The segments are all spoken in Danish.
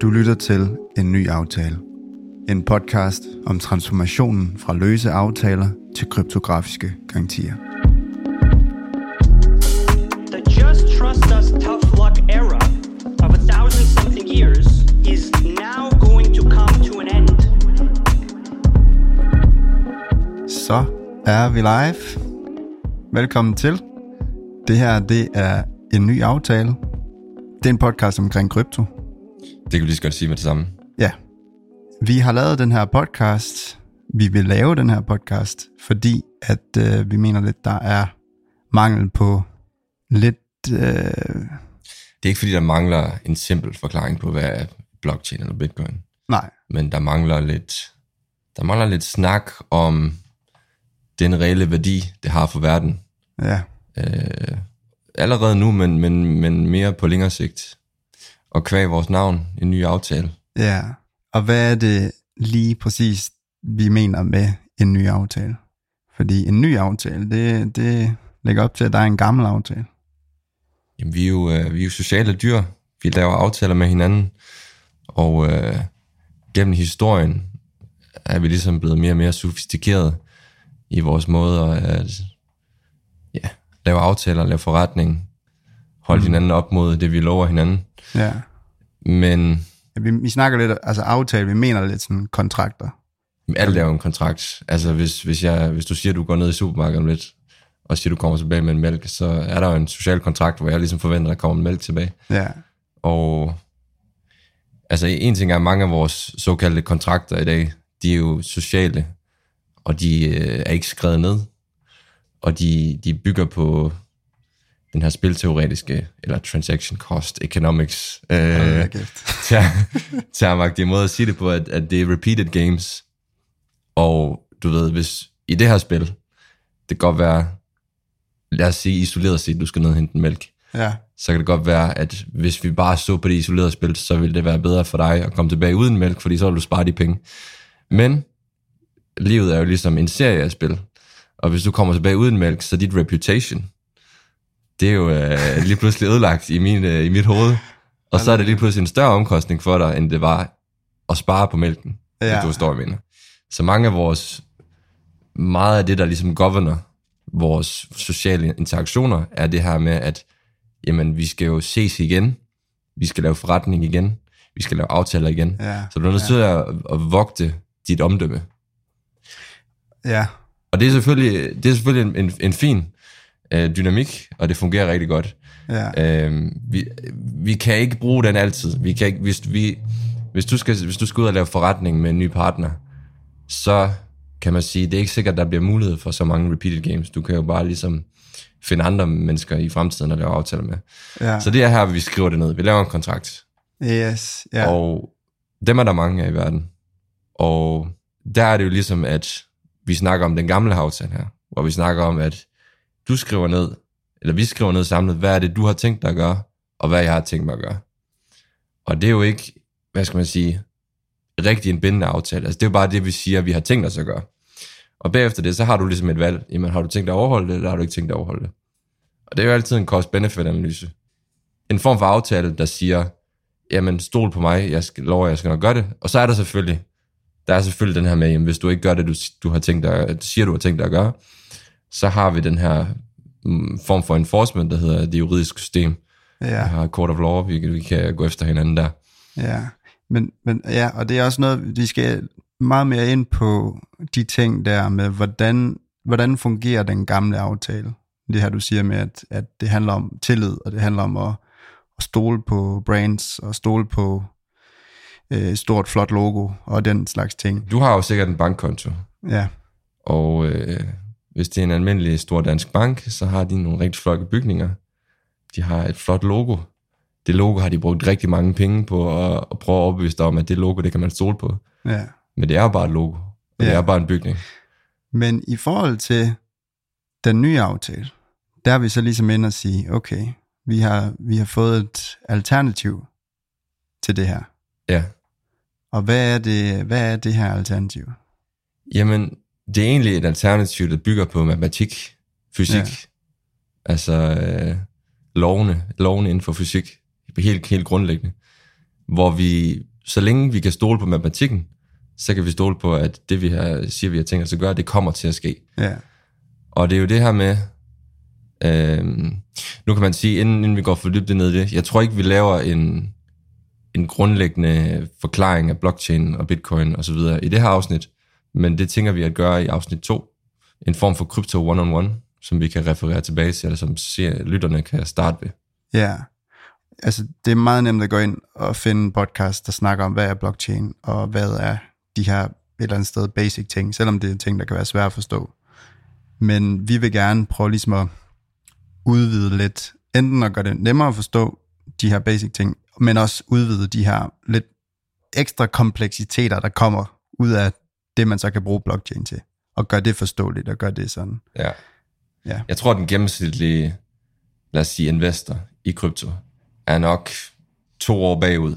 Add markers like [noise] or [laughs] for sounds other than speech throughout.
Du lytter til En Ny Aftale. En podcast om transformationen fra løse aftaler til kryptografiske garantier. The just trust us tough luck era of a thousand something years is now going to come to an end. Så er vi live. Velkommen til. Det her, det er En Ny Aftale. Det er en podcast omkring krypto. Det kan vi lige så godt sige med det samme. Ja. Vi har lavet den her podcast. Vi vil lave den her podcast, fordi at øh, vi mener lidt, der er mangel på lidt... Øh, Det er ikke fordi, der mangler en simpel forklaring på, hvad er blockchain eller bitcoin. nej, Men der mangler lidt, der mangler lidt snak om den reelle værdi, det har for verden. ja. Øh, allerede nu, men, men, men mere på længere sigt. Og kvæg vores navn, en ny aftale. Ja, og hvad er det lige præcis, vi mener med en ny aftale? Fordi en ny aftale, det, det lægger op til, at der er en gammel aftale. Jamen, vi er jo, øh, vi er jo sociale dyr. Vi laver aftaler med hinanden. Og øh, gennem historien er vi ligesom blevet mere og mere sofistikeret i vores måde at ja, lave aftaler, lave forretning, holde mm. hinanden op mod det, vi lover hinanden. Ja. Men ja vi, vi snakker lidt, altså aftale, vi mener lidt sådan kontrakter. alt er jo en kontrakt. Altså, hvis, hvis, jeg, hvis du siger, at du går ned i supermarkedet om lidt, og siger, at du kommer tilbage med en mælk, så er der jo en social kontrakt, hvor jeg ligesom forventer, at der kommer en mælk tilbage. Ja, Og altså en ting er, at mange af vores såkaldte kontrakter i dag, de er jo sociale, og de øh, er ikke skrevet ned, og de, de bygger på den her spilteoretiske, eller transaction cost economics, øh, ter- termagtige måde at sige det på, at, at det er repeated games. Og du ved, hvis i det her spil, det kan godt være, lad os sige isoleret set, du skal ned og hente en mælk ja, så kan det godt være, at hvis vi bare så på det isolerede spil, så ville det være bedre for dig at komme tilbage uden mælk, fordi så vil du spare de penge. Men livet er jo ligesom en serie af spil, og hvis du kommer tilbage uden mælk, så dit reputation, det er jo øh, lige pludselig ødelagt i, min, øh, i mit hoved, og så er det lige pludselig en større omkostning for dig, end det var at spare på mælken, ja. Ja. hvis du jeg mener. Så mange af vores, meget af det, der ligesom governor vores sociale interaktioner, er det her med, at jamen, vi skal jo ses igen, vi skal lave forretning igen, vi skal lave aftaler igen. ja, Så du er nødt til at, at vogte dit omdømme. ja, Og det er selvfølgelig, det er selvfølgelig en, en, en fin øh, dynamik, og det fungerer rigtig godt. ja, Øh, vi, vi kan ikke bruge den altid. Vi kan ikke, hvis, vi, hvis, du skal, hvis du skal ud og lave forretning med en ny partner, så kan man sige, det er ikke sikkert, der bliver mulighed for så mange repeated games. Du kan jo bare ligesom finde andre mennesker i fremtiden at lave aftaler med. ja, Så det er her, vi skriver det ned. Vi laver en kontrakt. yes, ja, Ja. Og dem er der mange af i verden. Og der er det jo ligesom, at vi snakker om den gamle aftale her, hvor vi snakker om, at du skriver ned, eller vi skriver ned samlet, hvad er det, du har tænkt dig at gøre, og hvad jeg har tænkt mig at gøre. Og det er jo ikke, hvad skal man sige, rigtig en bindende aftale. Altså det er jo bare det, vi siger, vi har tænkt os at gøre. Og bagefter det, så har du ligesom et valg. Jamen, har du tænkt dig at overholde det, eller har du ikke tænkt dig at overholde det? Og det er jo altid en cost-benefit-analyse. En form for aftale, der siger, jamen stol på mig, jeg skal, lover, jeg skal nok gøre det. Og så er der selvfølgelig, der er selvfølgelig den her med, jamen, hvis du ikke gør det, du, du har tænkt dig, siger, du har tænkt dig at gøre, så har vi den her mm, form for enforcement, der hedder det juridiske system. Vi ja. har court of law, vi, vi kan gå efter hinanden der. Ja, men, men ja, og det er også noget, vi skal meget mere ind på de ting der med, hvordan, hvordan fungerer den gamle aftale. Det her, du siger med, at, at det handler om tillid, og det handler om at, at stole på brands, og stole på øh, stort, flot logo, og den slags ting. Du har jo sikkert en bankkonto, Ja, og øh, hvis det er en almindelig stor dansk bank, så har de nogle rigtig flotte bygninger. De har et flot logo. Det logo har de brugt rigtig mange penge på at, at prøve at overbevise dig om, at det logo, det kan man stole på. ja. Men det er bare et logo, og ja. det er bare en bygning. Men i forhold til den nye aftale, der er vi så ligesom inde og sige, okay, vi har, vi har fået et alternativ til det her. Ja. Og hvad er det, hvad er det her alternativ? Jamen, det er egentlig et alternativ, der bygger på matematik, fysik. Ja. Altså øh, lovene, lovene inden for fysik, helt, helt grundlæggende. Hvor vi så længe vi kan stole på matematikken, så kan vi stole på, at det vi har, siger, vi har tænkt os at gøre, det kommer til at ske. Ja. Og det er jo det her med, øh, nu kan man sige, inden, inden vi går for dybt ned i det, jeg tror ikke, vi laver en, en grundlæggende forklaring af blockchain og bitcoin og så videre i det her afsnit, men det tænker vi at gøre i afsnit 2, en form for crypto one-on-one, som vi kan referere tilbage til, eller som ser, lytterne kan starte ved. Ja, altså det er meget nemt at gå ind og finde en podcast, der snakker om, hvad er blockchain, og hvad er de her et eller andet sted basic ting, selvom det er ting, der kan være svære at forstå. Men vi vil gerne prøve ligesom at udvide lidt, enten at gøre det nemmere at forstå de her basic ting, men også udvide de her lidt ekstra kompleksiteter, der kommer ud af det, man så kan bruge blockchain til, og gøre det forståeligt, og gøre det sådan. Ja. Ja. Jeg tror, den gennemsnitlige, lad os sige, investor i krypto, er nok to år bagud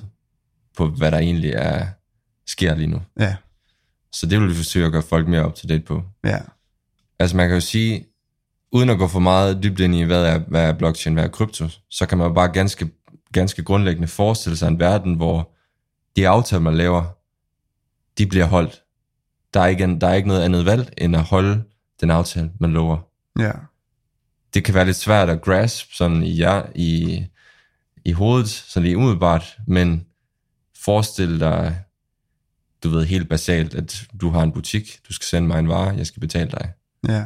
på, hvad der egentlig er, sker lige nu. Ja, Så det vil vi forsøge at gøre folk mere up to date på. ja, Altså man kan jo sige, uden at gå for meget dybt ind i, hvad er, hvad er blockchain, hvad er krypto, så kan man jo bare ganske, ganske grundlæggende forestille sig en verden, hvor de aftaler, man laver, de bliver holdt. Der er ikke, der er ikke noget andet valg, end at holde den aftale, man lover. ja, Det kan være lidt svært at grasp sådan i, jer, i, i hovedet, sådan lige umiddelbart, men forestil dig, du ved helt basalt, at du har en butik, du skal sende mig en vare, jeg skal betale dig. ja,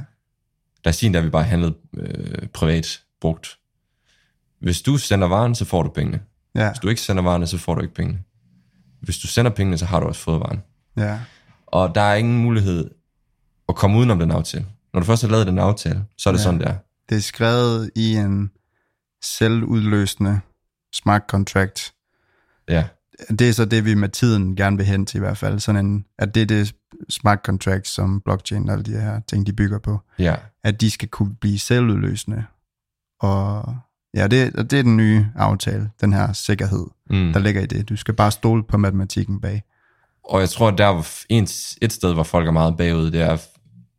Lad os sige, at vi bare handlet øh, privat brugt. Hvis du sender varen, så får du pengene. ja, Hvis du ikke sender varerne, så får du ikke pengene. Hvis du sender pengene, så har du også fået varen. ja, Og der er ingen mulighed at komme udenom den aftale. Når du først har lavet den aftale, så er det Ja. sådan, der. det er skrevet i en selvudløsende smart contract. Ja, Det er så det, vi med tiden gerne vil hen til i hvert fald. Sådan en, at det er det smart contract, som blockchain og alle de her ting, de bygger på. ja. At de skal kunne blive selvudløsende. Og ja, det, og det er den nye aftale, den her sikkerhed, Mm. der ligger i det. Du skal bare stole på matematikken bag. Og jeg tror, der hvor en, et sted, hvor folk er meget bagud, det er,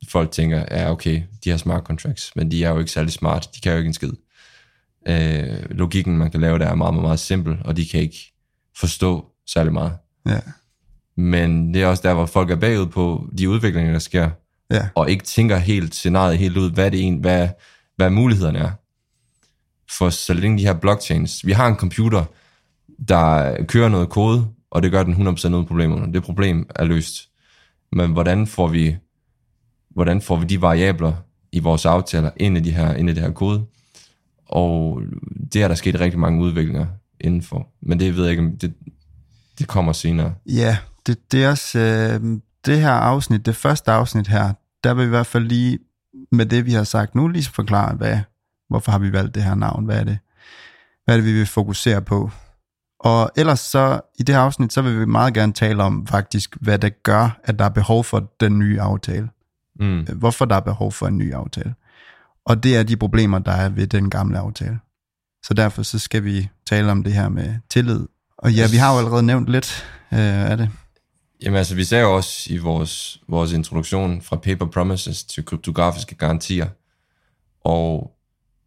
folk tænker, ja okay, de har smart contracts, men de er jo ikke særlig smart, de kan jo ikke en skid. Øh, logikken, man kan lave, der er meget, meget, meget simpel, og de kan ikke forstå særlig meget. Ja, Men det er også der, hvor folk er bagud på de udviklinger, der sker, ja, og ikke tænker helt scenariet helt ud, hvad det en, hvad, hvad mulighederne er. For så længe de her blockchains, vi har en computer, der kører noget kode, og det gør den 100% uden problemer. Det problem er løst. Men hvordan får vi, hvordan får vi de variabler i vores aftaler ind i, de her, ind i det her kode? Og det er der sket rigtig mange udviklinger indenfor. Men det ved jeg ikke, om det, det kommer senere. ja det, det er også øh, det her afsnit, det første afsnit her, der vil vi i hvert fald lige med det, vi har sagt nu, lige forklare, hvad, hvorfor har vi valgt det her navn, hvad er det, hvad er det, vi vil fokusere på. Og ellers så, i det her afsnit, så vil vi meget gerne tale om faktisk, hvad det gør, at der er behov for den nye aftale. Mm. Hvorfor der er behov for en ny aftale. Og det er de problemer, der er ved den gamle aftale. Så derfor så skal vi tale om det her med tillid. Og ja, vi har jo allerede nævnt lidt øh, af det. Jamen altså, vi sagde jo også i vores, vores introduktion fra paper promises til kryptografiske garantier, og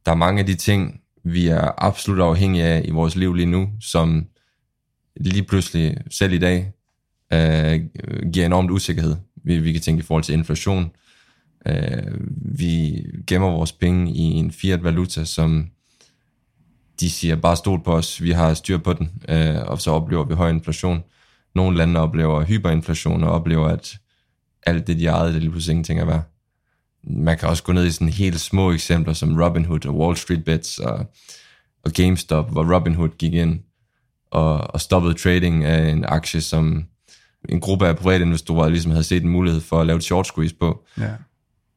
der er mange af de ting, vi er absolut afhængige af i vores liv lige nu, som lige pludselig, selv i dag, øh, giver enormt usikkerhed. Vi, vi kan tænke i forhold til inflation. Øh, vi gemmer vores penge i en fiat valuta, som de siger, bare stol på os, vi har styr på den, øh, og så oplever vi høj inflation. Nogle lande oplever hyperinflation og oplever, at alt det, de ejede, det lige pludselig ingenting er værd. Man kan også gå ned i sådan helt små eksempler som Robinhood og Wall Street Bets og, og GameStop, hvor Robinhood gik ind og, og stoppede trading af en aktie, som en gruppe af private investorer ligesom havde set en mulighed for at lave et short squeeze på. Ja.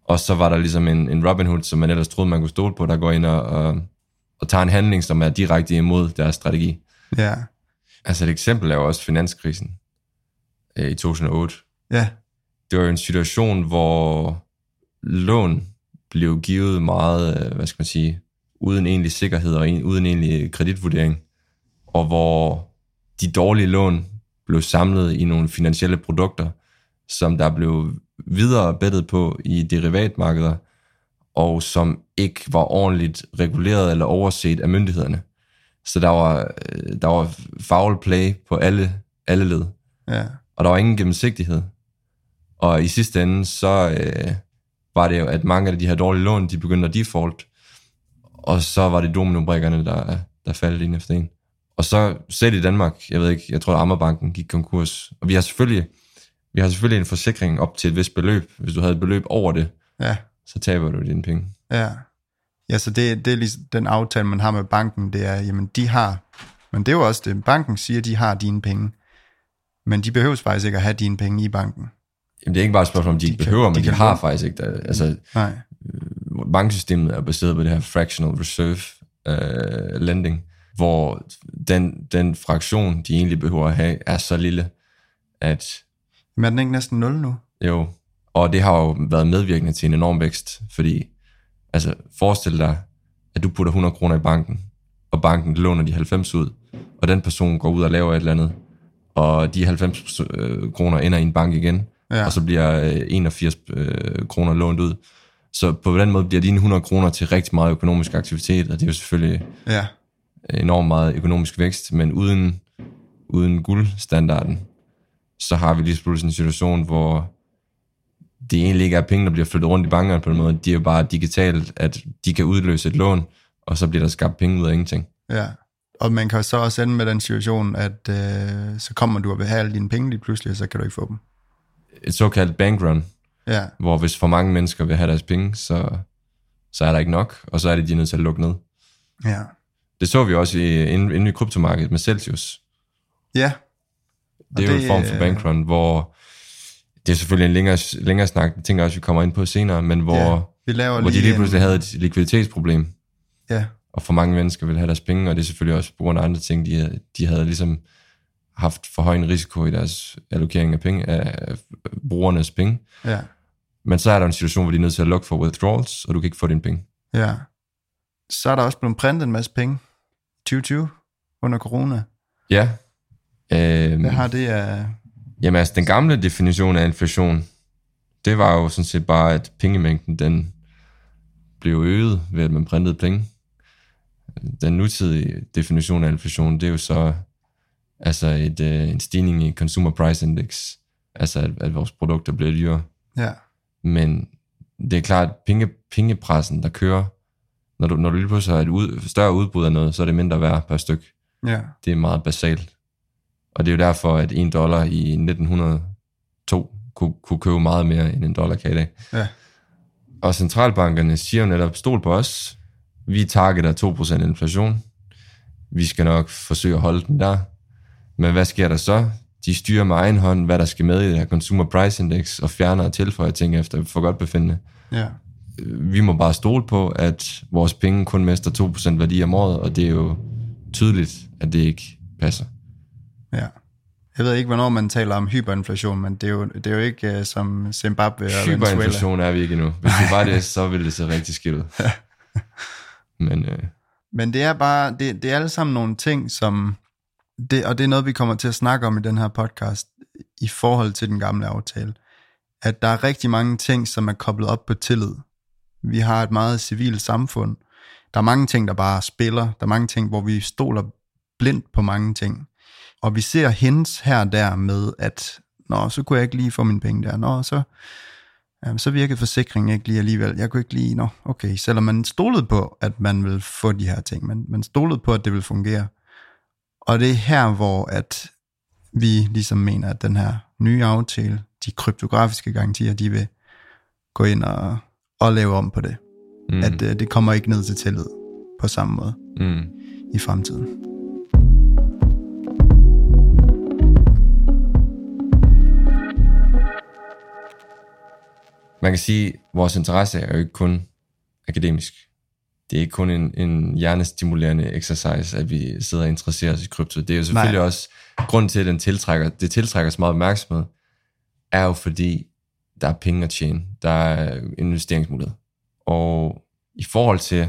Og så var der ligesom en, en Robinhood, som man ellers troede, man kunne stole på, der går ind og, og, og tager en handling, som er direkte imod deres strategi. Ja. Altså et eksempel er jo også finanskrisen øh, i 2008. Ja. Det var jo en situation, hvor lån blev givet meget, øh, hvad skal man sige, uden egentlig sikkerhed og en, uden egentlig kreditvurdering, og hvor de dårlige lån blev samlet i nogle finansielle produkter, som der blev videre bettet på i derivatmarkeder, og som ikke var ordentligt reguleret eller overset af myndighederne. Så der var, øh, der var foul play på alle alle led. Ja. Og der var ingen gennemsigtighed. Og i sidste ende, så øh, var det jo, at mange af de her dårlige lån, de begyndte at default. Og så var det dominobrikkerne, der, der faldt ind efter en. Og så selv i Danmark, jeg ved ikke, jeg tror, at Ammerbanken gik konkurs. Og vi har selvfølgelig, vi har selvfølgelig en forsikring op til et vist beløb. Hvis du havde et beløb over det, Ja. så taber du dine penge. Ja. Ja, så det, det er ligesom den aftale, man har med banken, det er, jamen de har, men det er jo også det, banken siger, de har dine penge, men de behøver faktisk ikke at have dine penge i banken. Jamen, det er ikke bare et spørgsmål, om de, De ikke kan- behøver, men de de, har låne. faktisk ikke. Der, altså, Nej. banksystemet er baseret på det her fractional reserve uh, lending, hvor den, den fraktion, de egentlig behøver at have, er så lille, at Men er den ikke næsten 0 nu? jo, og det har jo været medvirkende til en enorm vækst, fordi, altså, forestil dig, at du putter 100 kroner i banken, og banken låner de 90 ud, og den person går ud og laver et eller andet, og de 90 øh, kroner ender i en bank igen, Ja. og så bliver øh, 81 øh, kroner lånt ud. Så på den måde bliver dine 100 kroner til rigtig meget økonomisk aktivitet, og det er jo selvfølgelig Ja. enormt meget økonomisk vækst, men uden, uden guldstandarden, så har vi lige pludselig en situation, hvor det egentlig ikke er penge, der bliver flyttet rundt i bankerne på den måde. De er jo bare digitalt, at de kan udløse et lån, og så bliver der skabt penge ud af ingenting. Ja. Og man kan så også ende med den situation, at øh, så kommer du og vil have alle dine penge lige pludselig, og så kan du ikke få dem. Et såkaldt bankrun, Ja, hvor hvis for mange mennesker vil have deres penge, så, så er der ikke nok, og så er det, de er nødt til at lukke ned. ja. Det så vi også i, inde, inde i kryptomarkedet med Celsius. Ja, Det er jo en form for øh, bankrun, hvor det er selvfølgelig en længere, længere snak, det tænker jeg også, vi kommer ind på senere, men hvor, Ja, vi laver hvor de lige lige en- pludselig havde et likviditetsproblem, Ja, og for mange mennesker ville have deres penge, og det er selvfølgelig også på grund af andre ting, de, de havde ligesom haft for høj en risiko i deres allokering af, penge, af brugernes penge. ja, Men så er der en situation, hvor de er nødt til at lukke for withdrawals, og du kan ikke få dine penge. ja. Så er der også blevet printet en masse penge. 2020 under corona. Ja. Øhm, Hvad har det af... Jamen altså, den gamle definition af inflation, det var jo sådan set bare, at pengemængden, den blev øget ved, at man printede penge. Den nutidige definition af inflation, det er jo så altså et, øh, en stigning i Consumer Price Index, altså at, at vores produkter bliver dyrere. Ja, Men det er klart, at penge, pengepressen, der kører, når du, når du lige pludselig har et ud, større udbud af noget, så er det mindre værd per styk ja, det er meget basalt. Og det er jo derfor, at en dollar i 1902 kunne, kunne købe meget mere, end en dollar kan i dag. ja, Og centralbankerne siger jo netop, stol på os, vi targeter 2% inflation, vi skal nok forsøge at holde den der. Men hvad sker der så? De styrer med egen hånd, hvad der skal med i det her Consumer Price Index, og fjerner og tilføjer ting efter for godt befindende. ja, Vi må bare stole på, at vores penge kun mister 2% værdi om året, og det er jo tydeligt, at det ikke passer. ja. Jeg ved ikke, hvornår man taler om hyperinflation, men det er jo, det er jo ikke uh, som Zimbabwe og Venezuela. Hyperinflation er vi ikke endnu. Hvis det var det, [laughs] så ville det se rigtig skidt ud. Men øh, Men det er bare, det, det er alle sammen nogle ting, som, det, og det er noget, vi kommer til at snakke om i den her podcast, i forhold til den gamle aftale, at der er rigtig mange ting, som er koblet op på tillid. Vi har et meget civilt samfund. Der er mange ting, der bare spiller. Der er mange ting, hvor vi stoler blindt på mange ting. Og vi ser hints her og der med, at Nå, så kunne jeg ikke lige få mine penge der. Nå, så, jamen, så virkede forsikringen ikke lige alligevel. Jeg kunne ikke lige, nå, okay. Selvom man stolede på, at man vil få de her ting. Man, man stolede på, at det vil fungere. Og det er her, hvor at vi ligesom mener, at den her nye aftale, de kryptografiske garantier, de vil gå ind og, og lave om på det. mm. At uh, det kommer ikke ned til tillid på samme måde mm, i fremtiden. man kan sige, at vores interesse er jo ikke kun akademisk. Det er ikke kun en, en hjernestimulerende exercise, at vi sidder og interesserer os i krypto. Det er jo selvfølgelig Nej. også, grund til, at den tiltrækker, det tiltrækker så meget opmærksomhed, er jo fordi, der er penge at tjene. Der er investeringsmulighed. Og i forhold til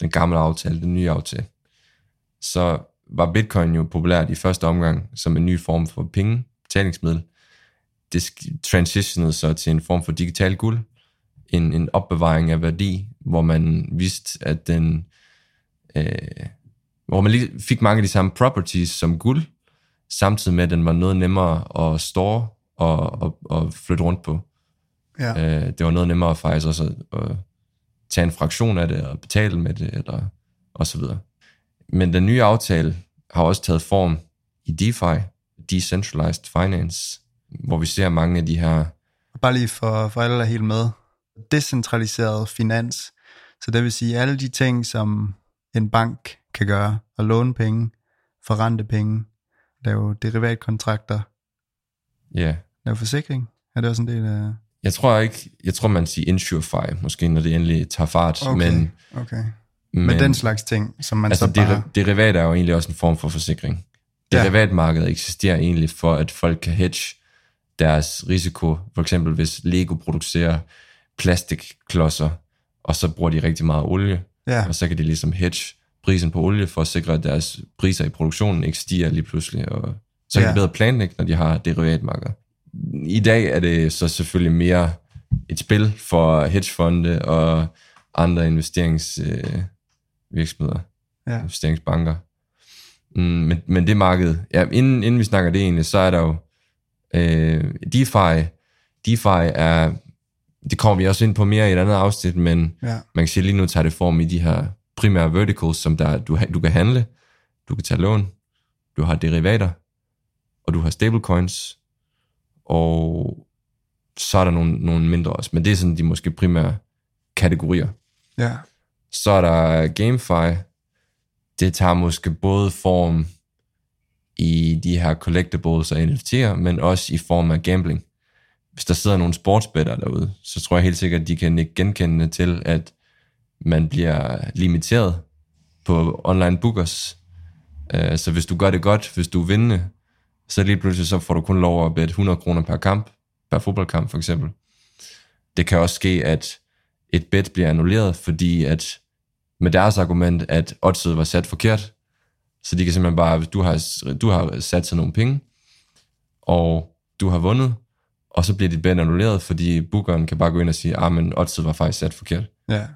den gamle aftale, den nye aftale, så var bitcoin jo populært i første omgang som en ny form for penge, betalingsmiddel. Det transitionede så til en form for digital guld, en, en opbevaring af værdi, hvor man vidste, at den, øh, hvor man lige fik mange af de samme properties som guld, samtidig med, at den var noget nemmere at store og, og, og flytte rundt på. Ja. Øh, det var noget nemmere faktisk også at, at tage en fraktion af det og betale med det, eller, og så videre. Men den nye aftale har også taget form i DeFi, Decentralized Finance, hvor vi ser mange af de her, Bare lige for, for alle der er helt med. Decentraliseret finans. Så det vil sige alle de ting, som en bank kan gøre. At låne penge, forrente penge, lave derivatkontrakter, ja, lave forsikring. Er det også en del af... jeg tror ikke, jeg tror man siger InsureFi, måske når det endelig tager fart, Okay, men, okay. men Men den slags ting, som man altså så bare... deri- derivat er jo egentlig også en form for forsikring. Ja. Derivatmarkedet eksisterer egentlig for, at folk kan hedge deres risiko. For eksempel hvis Lego producerer plastikklodser, og så bruger de rigtig meget olie, Ja, og så kan de ligesom hedge prisen på olie for at sikre, at deres priser i produktionen ikke stiger lige pludselig, og så kan Ja. de bedre planlægge, når de har derivatmarkeder. I dag er det så selvfølgelig mere et spil for hedgefonde og andre investeringsvirksomheder, øh, ja, investeringsbanker. Mm, men, men det marked, ja, inden, inden vi snakker det egentlig, så er der jo øh, DeFi. DeFi er, det kommer vi også ind på mere i et andet afsnit, men ja, man kan sige, at lige nu tager det form i de her primære verticals, som der, du, du kan handle, du kan tage lån, du har derivater, og du har stablecoins, og så er der nogle, nogle mindre også, men det er sådan de måske primære kategorier. ja, Så er der GameFi. Det tager måske både form i de her collectibles og NFT'er, men også i form af gambling. Hvis der sidder nogle sportsbetter derude, så tror jeg helt sikkert, at de kan ikke genkende til, at man bliver limiteret på online bookers. Øh, så hvis du gør det godt, hvis du er vindende, så lige pludselig så får du kun lov at bette 100 kroner per kamp, per fodboldkamp for eksempel. Det kan også ske, at et bet bliver annulleret, fordi at med deres argument, at oddset var sat forkert, så de kan simpelthen bare, hvis du har, du har sat sig nogle penge, og du har vundet, og så bliver dit bet annulleret, fordi bookeren kan bare gå ind og sige, ah, men oddset var faktisk sat forkert. ja,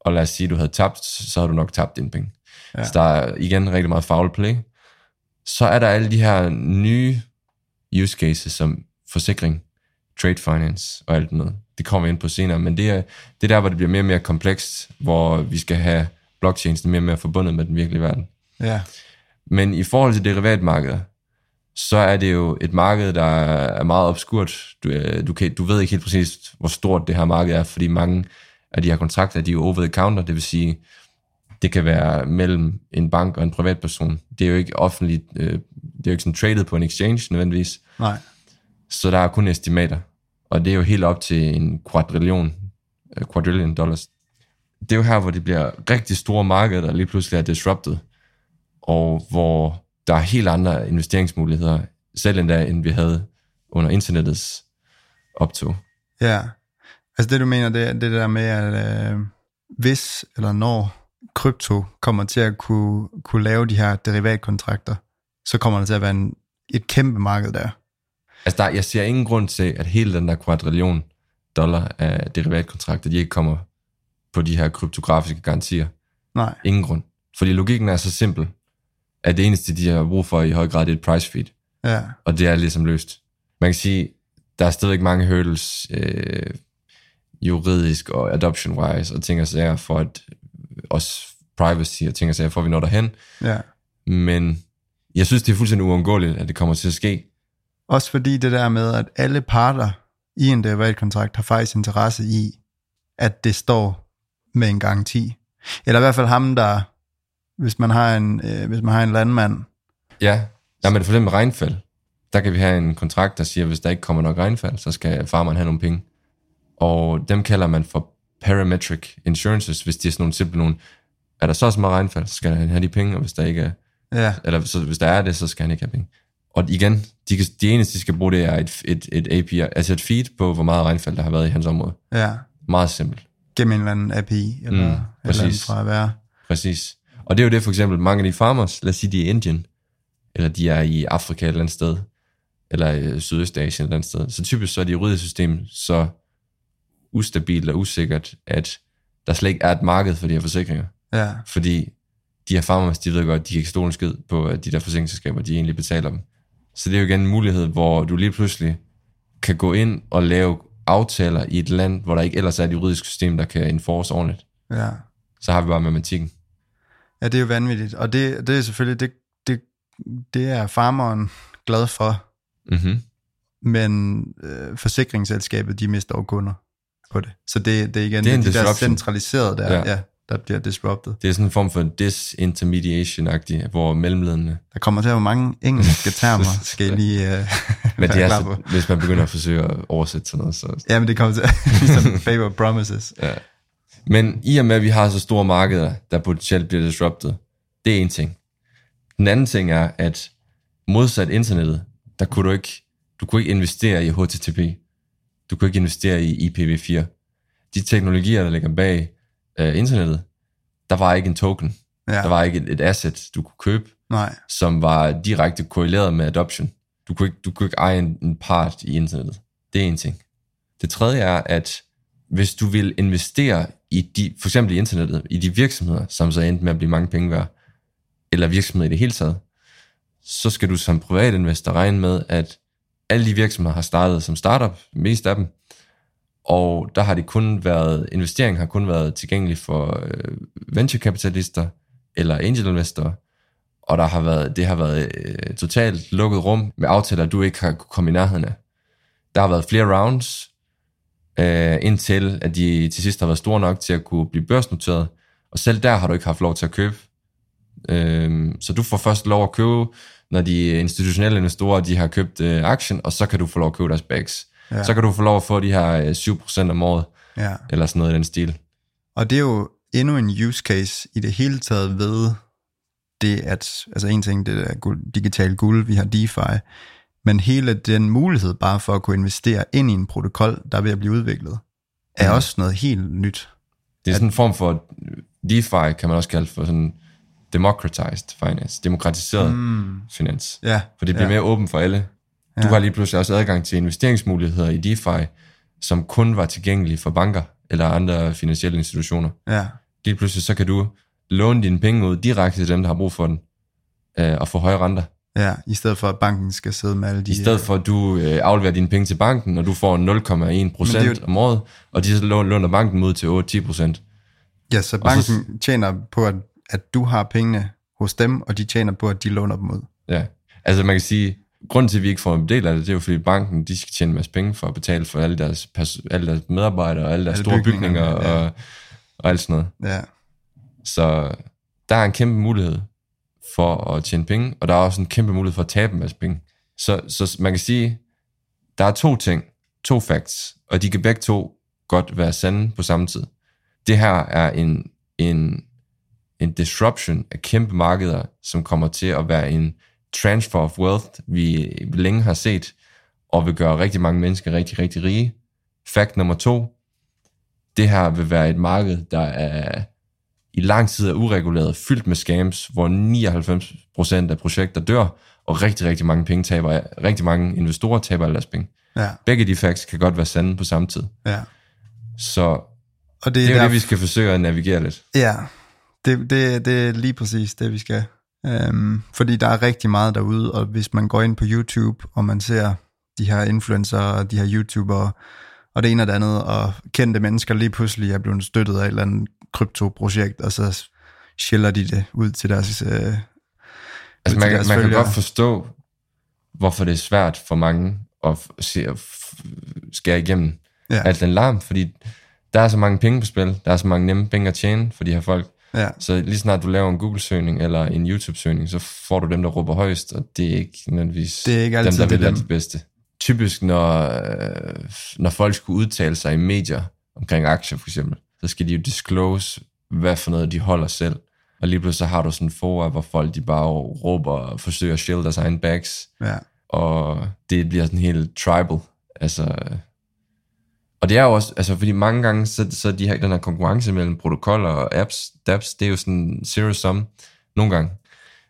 Og lad os sige, at du havde tabt, så har du nok tabt dine penge. Ja. Så der er igen rigtig meget foul play. Så er der alle de her nye use cases som forsikring, trade finance og alt noget. Det kommer ind på senere, men det er, det er der, hvor det bliver mere og mere komplekst, hvor vi skal have blockchains mere og mere forbundet med den virkelige verden. ja, Men i forhold til derivatmarkedet, så er det jo et marked, der er meget obskurt. Du, øh, du, kan, du ved ikke helt præcis, hvor stort det her marked er, fordi mange af de her kontrakter, de er jo over the counter, det vil sige, det kan være mellem en bank og en privatperson. Det er jo ikke offentligt, øh, det er jo ikke sådan traded på en exchange nødvendigvis, nej, så der er kun estimater. Og det er jo helt op til en quadrillion, øh, quadrillion dollars. Det er jo her, hvor det bliver rigtig store markeder, der lige pludselig er disrupted, og hvor der er helt andre investeringsmuligheder, selv endda, end vi havde under internettets optog. ja. Altså det du mener, det er det der med, at øh, hvis eller når krypto kommer til at kunne, kunne lave de her derivatkontrakter, så kommer der til at være en, et kæmpe marked der. Altså, der, jeg ser ingen grund til, at hele den der quadrillion dollar af derivatkontrakter, de ikke kommer på de her kryptografiske garantier. Nej, Ingen grund. Fordi logikken er så simpel, at det eneste, de har brug for i høj grad, det er et price feed. ja, Og det er ligesom løst. Man kan sige, der er stadigvæk mange hurdles, øh, juridisk og adoption-wise, og ting og sager for at, også privacy og ting og sager, for at vi når derhen. ja. Men jeg synes, det er fuldstændig uundgåeligt, at det kommer til at ske. Også fordi det der med, at alle parter i en derivatkontrakt har faktisk interesse i, at det står med en garanti. Eller i hvert fald ham, der, hvis man har en, øh, hvis man har en landmand, Ja, ja men for eksempel regnfald, der kan vi have en kontrakt, der siger, at hvis der ikke kommer nok regnfald, så skal farmeren have nogle penge. Og dem kalder man for parametric insurances, hvis det er sådan nogle simple nogle, er der så så meget regnfald, så skal han have de penge, og hvis der ikke er, ja, eller så, hvis der er det, så skal han ikke have penge. Og igen, de, kan, de eneste, de skal bruge, det er et, et, et API, altså et feed på, hvor meget regnfald, der har været i hans område. ja, Meget simpelt. gennem en eller anden API, eller, Mm, eller andet fra at være. Præcis. Og det er jo det for eksempel, mange af de farmers, lad os sige, de er i Indien, eller de er i Afrika et eller andet sted, eller i Sydøstasien et eller andet sted. Så typisk så er det juridiske system så ustabilt og usikkert, at der slet ikke er et marked for de her forsikringer. Ja, Fordi de her farmers, de ved godt, de kan ikke stole en skid på, at de der forsikringsselskaber, de egentlig betaler dem. Så det er jo igen en mulighed, hvor du lige pludselig kan gå ind og lave aftaler i et land, hvor der ikke ellers er et juridisk system, der kan enforce ordentligt. Ja. Så har vi bare matematikken. Ja, det er jo vanvittigt. Og det, det er selvfølgelig, det, det, det er farmeren glad for, Mm-hmm. men øh, forsikringsselskabet, de mister jo kunder på det. Så det, det er igen Det er en de der disruption. centraliserede der, Ja. ja. der bliver disrupted. Det er sådan en form for disintermediation-agtig, hvor mellemledende. Der kommer til at være mange engelske [laughs] termer, skal jeg lige øh, [laughs] Men det er klar så, på. hvis man begynder at forsøge at oversætte sådan noget, så Ja, men det kommer til [laughs] ligesom favor promises. Ja. Men i og med, at vi har så store markeder, der potentielt bliver disrupted, det er en ting. Den anden ting er, at modsat internettet, der kunne du ikke, du kunne ikke investere i HTTP. Du kunne ikke investere i IPv4. De teknologier, der ligger bag uh, internettet, der var ikke en token. Ja, Der var ikke et, et asset, du kunne købe, nej, som var direkte korreleret med adoption. Du kunne ikke, du kunne ikke eje en, en part i internettet. Det er en ting. Det tredje er, at hvis du vil investere i de, for eksempel i internettet, i de virksomheder, som så endte med at blive mange penge værd, eller virksomheder i det hele taget, så skal du som privatinvestor regne med, at alle de virksomheder har startet som startup, mest af dem, og der har det kun været, investeringen har kun været tilgængelig for øh, venturekapitalister eller angelinvestorer, og der har været, det har været øh, totalt lukket rum med aftaler, du ikke har kunne komme i nærheden af. Der har været flere rounds, øh, indtil at de til sidst har været store nok til at kunne blive børsnoteret, og selv der har du ikke haft lov til at købe. Øh, så du får først lov at købe, når de institutionelle investorer de har købt øh, aktien, og så kan du få lov at købe deres bags. Ja. Så kan du få lov at få de her øh, 7% om året, ja. eller sådan noget i den stil. Og det er jo endnu en use case i det hele taget ved det, at, altså en ting, det er guld, digital guld, vi har DeFi, men hele den mulighed bare for at kunne investere ind i en protokol, der er ved at blive udviklet, er Mhm. også noget helt nyt. Det er sådan en form for DeFi, kan man også kalde for sådan democratized finance, demokratiseret mm. finans. Ja, For det bliver ja. mere åbent for alle. Du Ja. har lige pludselig også adgang til investeringsmuligheder i DeFi, som kun var tilgængelige for banker eller andre finansielle institutioner. Ja, Lige pludselig så kan du låne dine penge ud direkte til dem, der har brug for den, øh, og få høje renter. Ja, i stedet for at banken skal sidde med alle de... I stedet for, at du øh, afleverer dine penge til banken, og du får 0,1 Men procent jo- om året, og de så låner banken ud til 8-10 procent. Ja, så Og så- banken tjener på, at, at du har pengene hos dem, og de tjener på, at de låner dem ud. Ja, altså man kan sige, grunden til, at vi ikke får en del af det, det er jo fordi banken, de skal tjene en masse penge for at betale for alle deres, alle deres medarbejdere, og alle deres Alle store bygningerne, bygninger, ja. og, og alt sådan noget. Ja, Så der er en kæmpe mulighed for at tjene penge, og der er også en kæmpe mulighed for at tabe en masse penge. Så, så man kan sige, der er to ting, to facts, og de kan begge to godt være sande på samme tid. Det her er en, en, en disruption af kæmpe markeder, som kommer til at være en transfer of wealth, vi længe har set, og vil gøre rigtig mange mennesker rigtig, rigtig rige. Fact nummer to, det her vil være et marked, der er i lang tid er ureguleret, fyldt med scams, hvor 99% af projekter dør, og rigtig, rigtig mange penge taber, rigtig mange investorer taber deres penge. ja, Begge de facts kan godt være sande på samme tid. ja. Så Og det, det er jo det, vi skal forsøge at navigere lidt. Ja, det, det, det er lige præcis det, vi skal. Øhm, fordi der er rigtig meget derude, og hvis man går ind på YouTube, og man ser de her influencer, og de her YouTubere, og det ene og det andet, og kendte mennesker lige pludselig er blevet støttet af et eller andet kryptoprojekt, og så skiller de det ud til deres... Øh, Altså man, kan- man kan godt forstå, hvorfor det er svært for mange at se at skære igennem Ja. alt den larm, fordi der er så mange penge på spil, der er så mange nemme penge at tjene for de her folk. Ja, Så lige snart du laver en Google-søgning eller en YouTube-søgning, så får du dem, der råber højst, og det er ikke nødvendigvis Det er ikke altid dem, der det vil dem. være de bedste. Typisk, når, øh, når folk skulle udtale sig i medier omkring aktier for eksempel, så skal de jo disclose, hvad for noget de holder selv. Og lige pludselig så har du sådan en fora, hvor folk de bare råber og forsøger at shield deres egen bags, ja, og det bliver sådan helt tribal. Altså, og det er jo også, altså fordi mange gange, så, så de her, den her konkurrence mellem protokoller og apps, dapps, det er jo sådan zero sum nogle gange,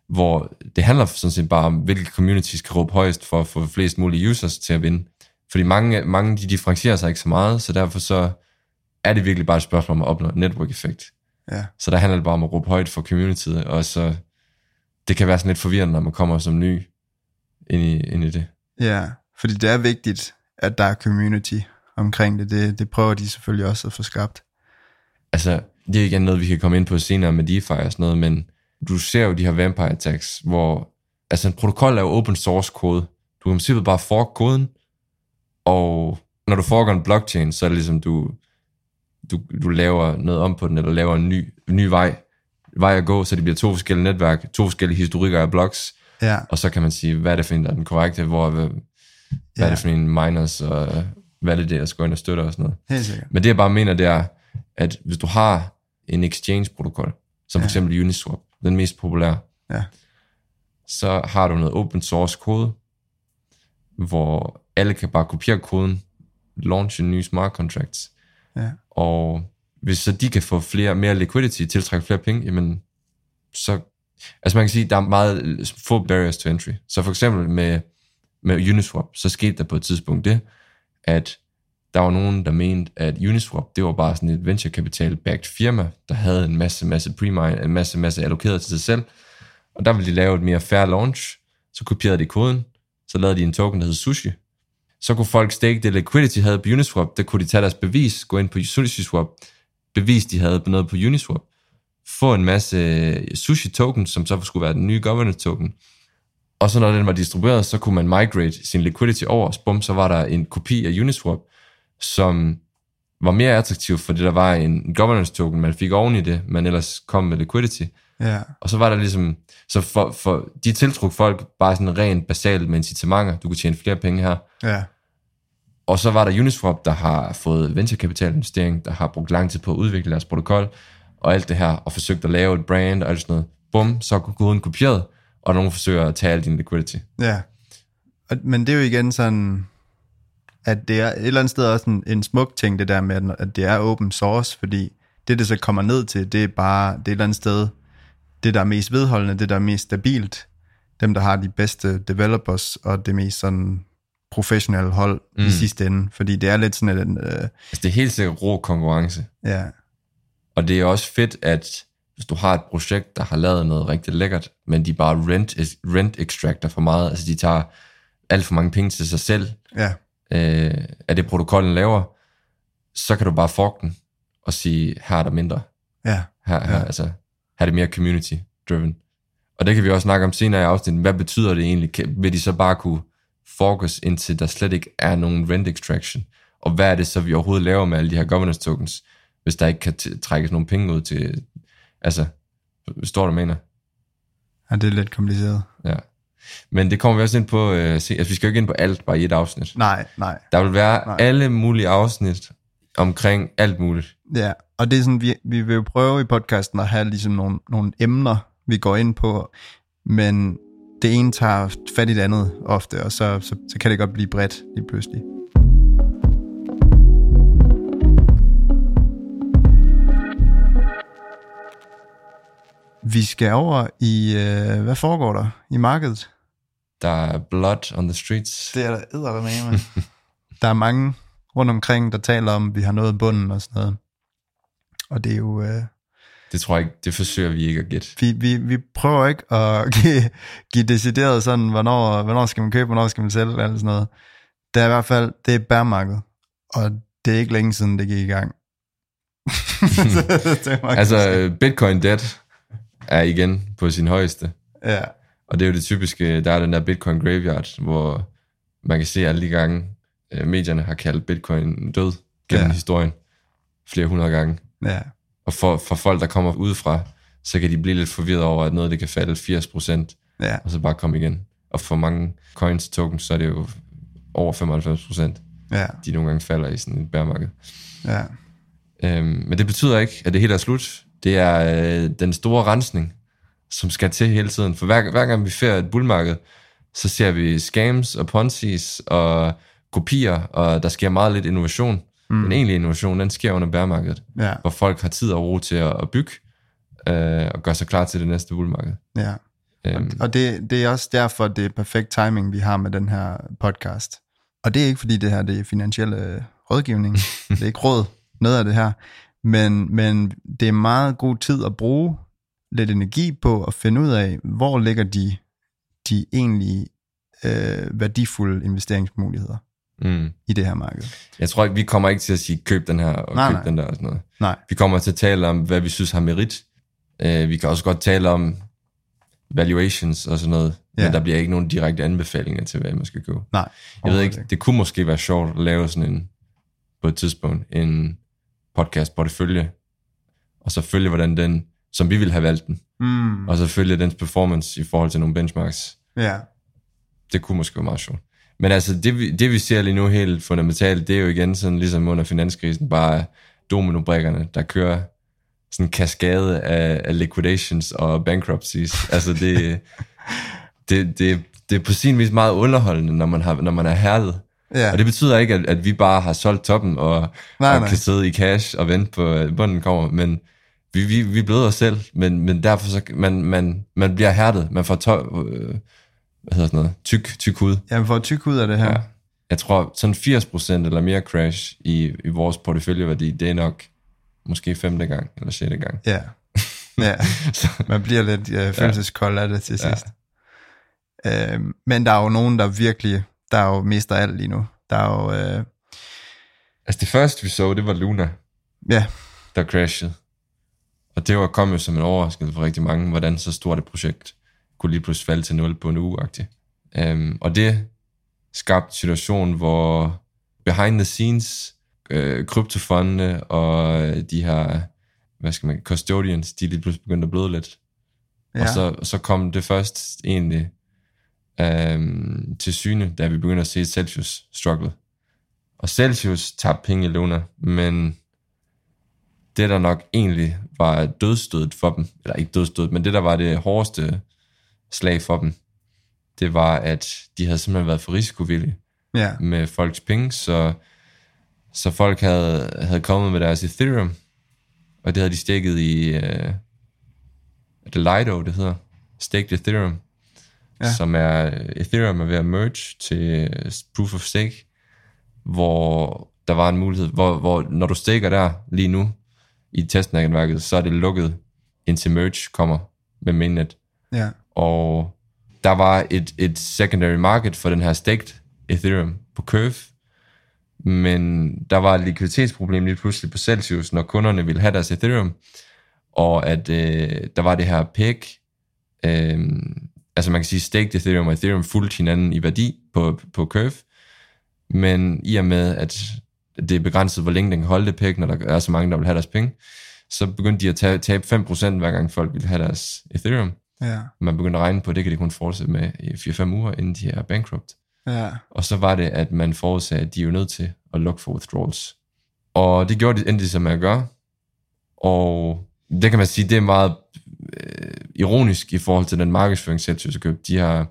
hvor det handler sådan set bare om, hvilke communities kan råbe højst for at få flest mulige users til at vinde. Fordi mange, mange de differentierer sig ikke så meget, så derfor så er det virkelig bare et spørgsmål om at opnå en network effekt. ja, Så der handler det bare om at råbe højt for communityet, og så det kan være sådan lidt forvirrende, når man kommer som ny ind i, ind i det. Ja, fordi det er vigtigt, at der er community omkring det. Det, det prøver de selvfølgelig også at få skabt. Altså, det er igen noget, vi kan komme ind på senere med DeFi og sådan noget, men du ser jo de her vampire attacks, hvor altså en protokol er jo open source kode. Du kan simpelthen bare fork koden, og når du forker en blockchain, så er det ligesom, du, du, du laver noget om på den, eller laver en ny, en ny vej, vej at gå, så det bliver to forskellige netværk, to forskellige historikker af blocks, Ja, og så kan man sige, hvad er det for en, der er den korrekte, hvor, hvad, hvad Ja. er det for en miners, og hvad er det, der skal gå ind og støtte og sådan noget. helt sikkert. Men det jeg bare mener, det er, at hvis du har en exchange-protokol, som for eksempel Uniswap, den mest populære, Ja. så har du noget open source kode, hvor alle kan bare kopiere koden, launche nye smart contracts, Ja. og hvis så de kan få flere, mere liquidity, tiltrække flere penge, jamen, så, altså man kan sige, der er meget få barriers to entry. Så for eksempel med, med Uniswap, så skete der på et tidspunkt det, at der var nogen, der mente, at Uniswap, det var bare sådan et venture capital backed firma, der havde en masse, masse pre en masse, masse allokeret til sig selv, og der ville de lave et mere fair launch, så kopierede de koden, så lavede de en token, der hed Sushi, så kunne folk stake det liquidity, de havde på Uniswap, der kunne de tage deres bevis, gå ind på SushiSwap, bevis, de havde på noget på Uniswap, få en masse øh, sushi tokens, som så skulle være den nye governance token, og så når den var distribueret, så kunne man migrate sin liquidity over, og bum, så var der en kopi af Uniswap, som var mere attraktiv, fordi der var en governance token, man fik oven i det, man ellers kom med liquidity. Ja, Og så var der ligesom, så for, for de tiltruk folk bare sådan rent basalt med incitamenter, du kunne tjene flere penge her. ja, Og så var der Uniswap, der har fået venturekapital-investering, der har brugt lang tid på at udvikle deres protokol, og alt det her, og forsøgt at lave et brand og alt sådan noget. Bum, så er koden kopieret, og nogen forsøger at tage al din liquidity. ja. Og, men det er jo igen sådan, at det er et eller andet sted også en, en smuk ting, det der med, at det er open source, fordi det, det så kommer ned til, det er bare det er et eller andet sted, det, der er mest vedholdende, det, der er mest stabilt, dem, der har de bedste developers, og det mest sådan professionelle hold mm. i sidste ende, fordi det er lidt sådan en, øh, Altså, det er helt sikkert rå konkurrence. ja, Og det er også fedt, at hvis du har et projekt, der har lavet noget rigtig lækkert, men de bare rent, rent extracter for meget, altså de tager alt for mange penge til sig selv, ja, øh, af det protokollen laver, så kan du bare fork den og sige, her er der mindre. ja, Her, her, altså, her er det mere community driven. Og det kan vi også snakke om senere i afsnittet. Hvad betyder det egentlig? Vil de så bare kunne focus indtil der slet ikke er nogen rent extraction? Og hvad er det så, vi overhovedet laver med alle de her governance tokens, hvis der ikke kan t- trækkes nogen penge ud til... Altså, står du mener? ja, det er lidt kompliceret. Ja. Men det kommer vi også ind på... Øh, altså, vi skal jo ikke ind på alt bare i et afsnit. Nej, nej. Der vil være Nej. alle mulige afsnit omkring alt muligt. Ja, og det er sådan, vi, vi vil jo prøve i podcasten at have ligesom nogle, nogle emner, vi går ind på, men det ene tager fat i det andet ofte, og så, så, så kan det godt blive bredt lige pludselig. Vi skal over i, øh, hvad foregår der i markedet? Der er blood on the streets. Det er der eddermame. [laughs] der er mange rundt omkring, der taler om, at vi har nået bunden og sådan noget. Og det er jo... Øh, Det tror jeg ikke, det forsøger vi ikke at gætte. vi, vi, vi prøver ikke at [laughs] give, give decideret sådan, hvornår, hvornår skal man købe, hvornår skal man sælge, eller sådan noget. Det er i hvert fald, det er bærmarked, og det er ikke længe siden, det gik i gang. [laughs] det er Altså, Bitcoin dead er igen på sin højeste. ja, Og det er jo det typiske, der er den der Bitcoin graveyard, hvor man kan se alle de gange, øh, medierne har kaldt Bitcoin død gennem Ja. historien flere hundrede gange. ja, Og for, for folk, der kommer udefra, så kan de blive lidt forvirret over, at noget det kan falde 80%, ja, og så bare komme igen. Og for mange coins tokens, så er det jo over 95%, ja, de nogle gange falder i sådan et bærmarked. ja, Øhm, men det betyder ikke, at det hele er slut. Det er øh, den store rensning, som skal til hele tiden. For hver, hver gang vi fer et bullmarked, så ser vi scams og ponzi's og kopier, og der sker meget lidt innovation. Mm. Den egentlige innovation, den sker under bærmarkedet, ja, hvor folk har tid og ro til at, at bygge øh, og gøre sig klar til det næste bullmarked. ja. Øhm, Og det, det er også derfor, det er perfekt timing, vi har med den her podcast. Og det er ikke, fordi det her det er finansielle øh, rådgivning. [laughs] det er ikke råd, noget af det her. Men, men det er meget god tid at bruge lidt energi på at finde ud af, hvor ligger de, de egentlige øh, værdifulde investeringsmuligheder Mm. i det her marked. Jeg tror ikke, vi kommer ikke til at sige, køb den her og Nej, køb nej. den der og sådan noget. Nej, Vi kommer til at tale om, hvad vi synes har merit. Uh, vi kan også godt tale om valuations og sådan noget, ja. Men der bliver ikke nogen direkte anbefalinger til, hvad man skal købe. nej. Jeg ved ikke, det kunne måske være sjovt at lave sådan en, på et tidspunkt, en podcast portefølje, og så følge, hvordan den, som vi ville have valgt den, Mm, og så følge dens performance i forhold til nogle benchmarks. ja, Det kunne måske være meget sjovt. Men altså, det vi, det vi ser lige nu helt fundamentalt, det er jo igen sådan ligesom under finanskrisen, bare dominobrikkerne, der kører sådan en kaskade af, af liquidations og bankruptcies. Altså det, [laughs] det, det, det er på sin vis meget underholdende, når man, har, når man er hærdet. ja. Og det betyder ikke, at, at vi bare har solgt toppen og, Nej, og nej. kan sidde i cash og vente på, at bunden kommer, men vi, vi, vi er blevet os selv, men, men derfor så, man, man, man bliver hærdet, man får tøj, øh, hvad hedder sådan noget, tyk, tyk hud. Jeg får tyk ud af det her. Ja. Jeg tror, sådan 80% eller mere crash i, i vores porteføljeværdi, det er nok måske femte gang, eller sjette gang. Ja. [laughs] ja. Man bliver lidt øh, følelseskold af det til sidst. Ja. Øh, men der er jo nogen, der virkelig, der er jo mister alt lige nu. Der er jo, øh, altså det første, vi så, det var Luna, ja, der crashede. Og det var kommet som en overraskelse for rigtig mange, hvordan så stort et projekt kunne lige pludselig falde til nul på en uge um, Og det skabte en situation, hvor behind the scenes, øh, kryptofondene og de her, hvad skal man, custodians, de lige pludselig begyndte at bløde lidt. ja. Og så, så kom det først egentlig øhm, til syne, da vi begyndte at se Celsius struggle. Og Celsius tabte penge i Luna, men det der nok egentlig var dødstødet for dem, eller ikke dødstødet, men det der var det hårdeste slag for dem, det var, at de havde simpelthen været for risikovillige ja, med folks penge, så, så folk havde, havde kommet med deres Ethereum, og det havde de stikket i, er det Lido, det hedder, staked Ethereum, ja. Ja. som er, Ethereum er ved at merge til øh, Proof of Stake, hvor der var en mulighed, hvor, hvor når du stikker der lige nu, i testnetværket, så er det lukket, indtil merge kommer med mainnet. Ja, og der var et, et secondary market for den her staked Ethereum på Curve, men der var et likviditetsproblem lige pludselig på Celsius, når kunderne ville have deres Ethereum, og at øh, der var det her peg, øh, altså man kan sige staked Ethereum og Ethereum fulgte hinanden i værdi på, på Curve, men i og med, at det er begrænset, hvor længe den kan holde det peg, når der er så mange, der vil have deres penge, så begyndte de at tabe, tabe 5% hver gang folk ville have deres Ethereum ja, man begyndte at regne på, at det kan de kun fortsætte med i 4-5 uger, inden de er bankrupt. ja, Og så var det, at man forudsagde, at de er jo nødt til at lukke for withdrawals. Og det gjorde de endelig som at gøre. Og det kan man sige, det er meget øh, ironisk i forhold til den markedsføring, Celsius har købt. De har,